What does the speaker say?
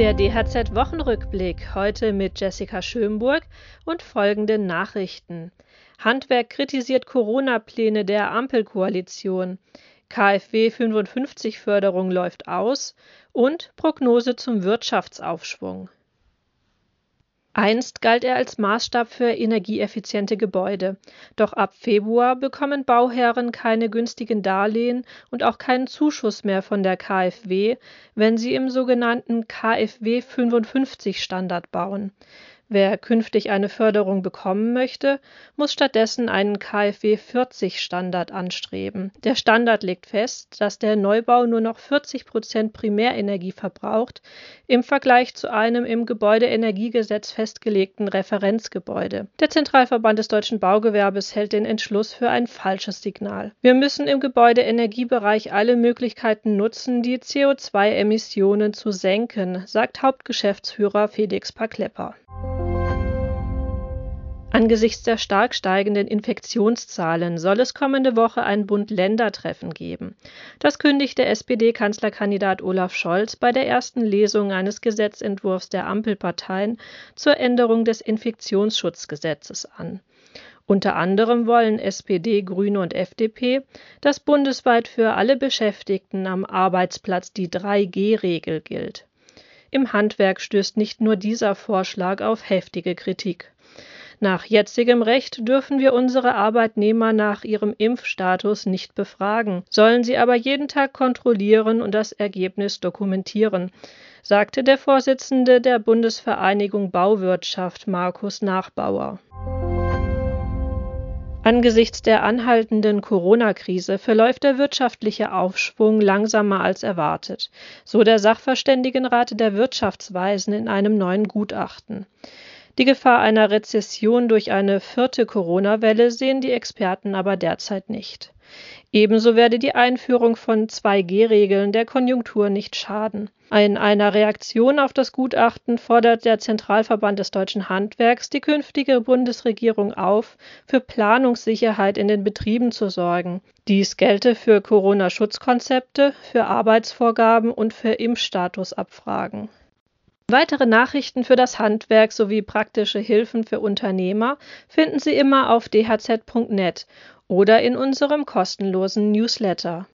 Der DHZ-Wochenrückblick heute mit Jessica Schönburg und folgenden Nachrichten. Handwerk kritisiert Corona-Pläne der Ampelkoalition. KfW 55 Förderung läuft aus und Prognose zum Wirtschaftsaufschwung. Einst galt er als Maßstab für energieeffiziente Gebäude. Doch ab Februar bekommen Bauherren keine günstigen Darlehen und auch keinen Zuschuss mehr von der KfW, wenn sie im sogenannten KfW 55 Standard bauen. Wer künftig eine Förderung bekommen möchte, muss stattdessen einen KfW 40 Standard anstreben. Der Standard legt fest, dass der Neubau nur noch 40 Prozent Primärenergie verbraucht im Vergleich zu einem im Gebäudeenergiegesetz festgelegten Referenzgebäude. Der Zentralverband des deutschen Baugewerbes hält den Entschluss für ein falsches Signal. Wir müssen im Gebäudeenergiebereich alle Möglichkeiten nutzen, die CO2-Emissionen zu senken, sagt Hauptgeschäftsführer Felix Paklepper. Angesichts der stark steigenden Infektionszahlen soll es kommende Woche ein Bund-Länder-Treffen geben. Das kündigte SPD-Kanzlerkandidat Olaf Scholz bei der ersten Lesung eines Gesetzentwurfs der Ampelparteien zur Änderung des Infektionsschutzgesetzes an. Unter anderem wollen SPD, Grüne und FDP, dass bundesweit für alle Beschäftigten am Arbeitsplatz die 3G-Regel gilt. Im Handwerk stößt nicht nur dieser Vorschlag auf heftige Kritik. Nach jetzigem Recht dürfen wir unsere Arbeitnehmer nach ihrem Impfstatus nicht befragen, sollen sie aber jeden Tag kontrollieren und das Ergebnis dokumentieren, sagte der Vorsitzende der Bundesvereinigung Bauwirtschaft Markus Nachbauer. Angesichts der anhaltenden Corona-Krise verläuft der wirtschaftliche Aufschwung langsamer als erwartet, so der Sachverständigenrat der Wirtschaftsweisen in einem neuen Gutachten. Die Gefahr einer Rezession durch eine vierte Corona-Welle sehen die Experten aber derzeit nicht. Ebenso werde die Einführung von 2G-Regeln der Konjunktur nicht schaden. In einer Reaktion auf das Gutachten fordert der Zentralverband des deutschen Handwerks die künftige Bundesregierung auf, für Planungssicherheit in den Betrieben zu sorgen. Dies gelte für Corona-Schutzkonzepte, für Arbeitsvorgaben und für Impfstatusabfragen. Weitere Nachrichten für das Handwerk sowie praktische Hilfen für Unternehmer finden Sie immer auf dhz.net oder in unserem kostenlosen Newsletter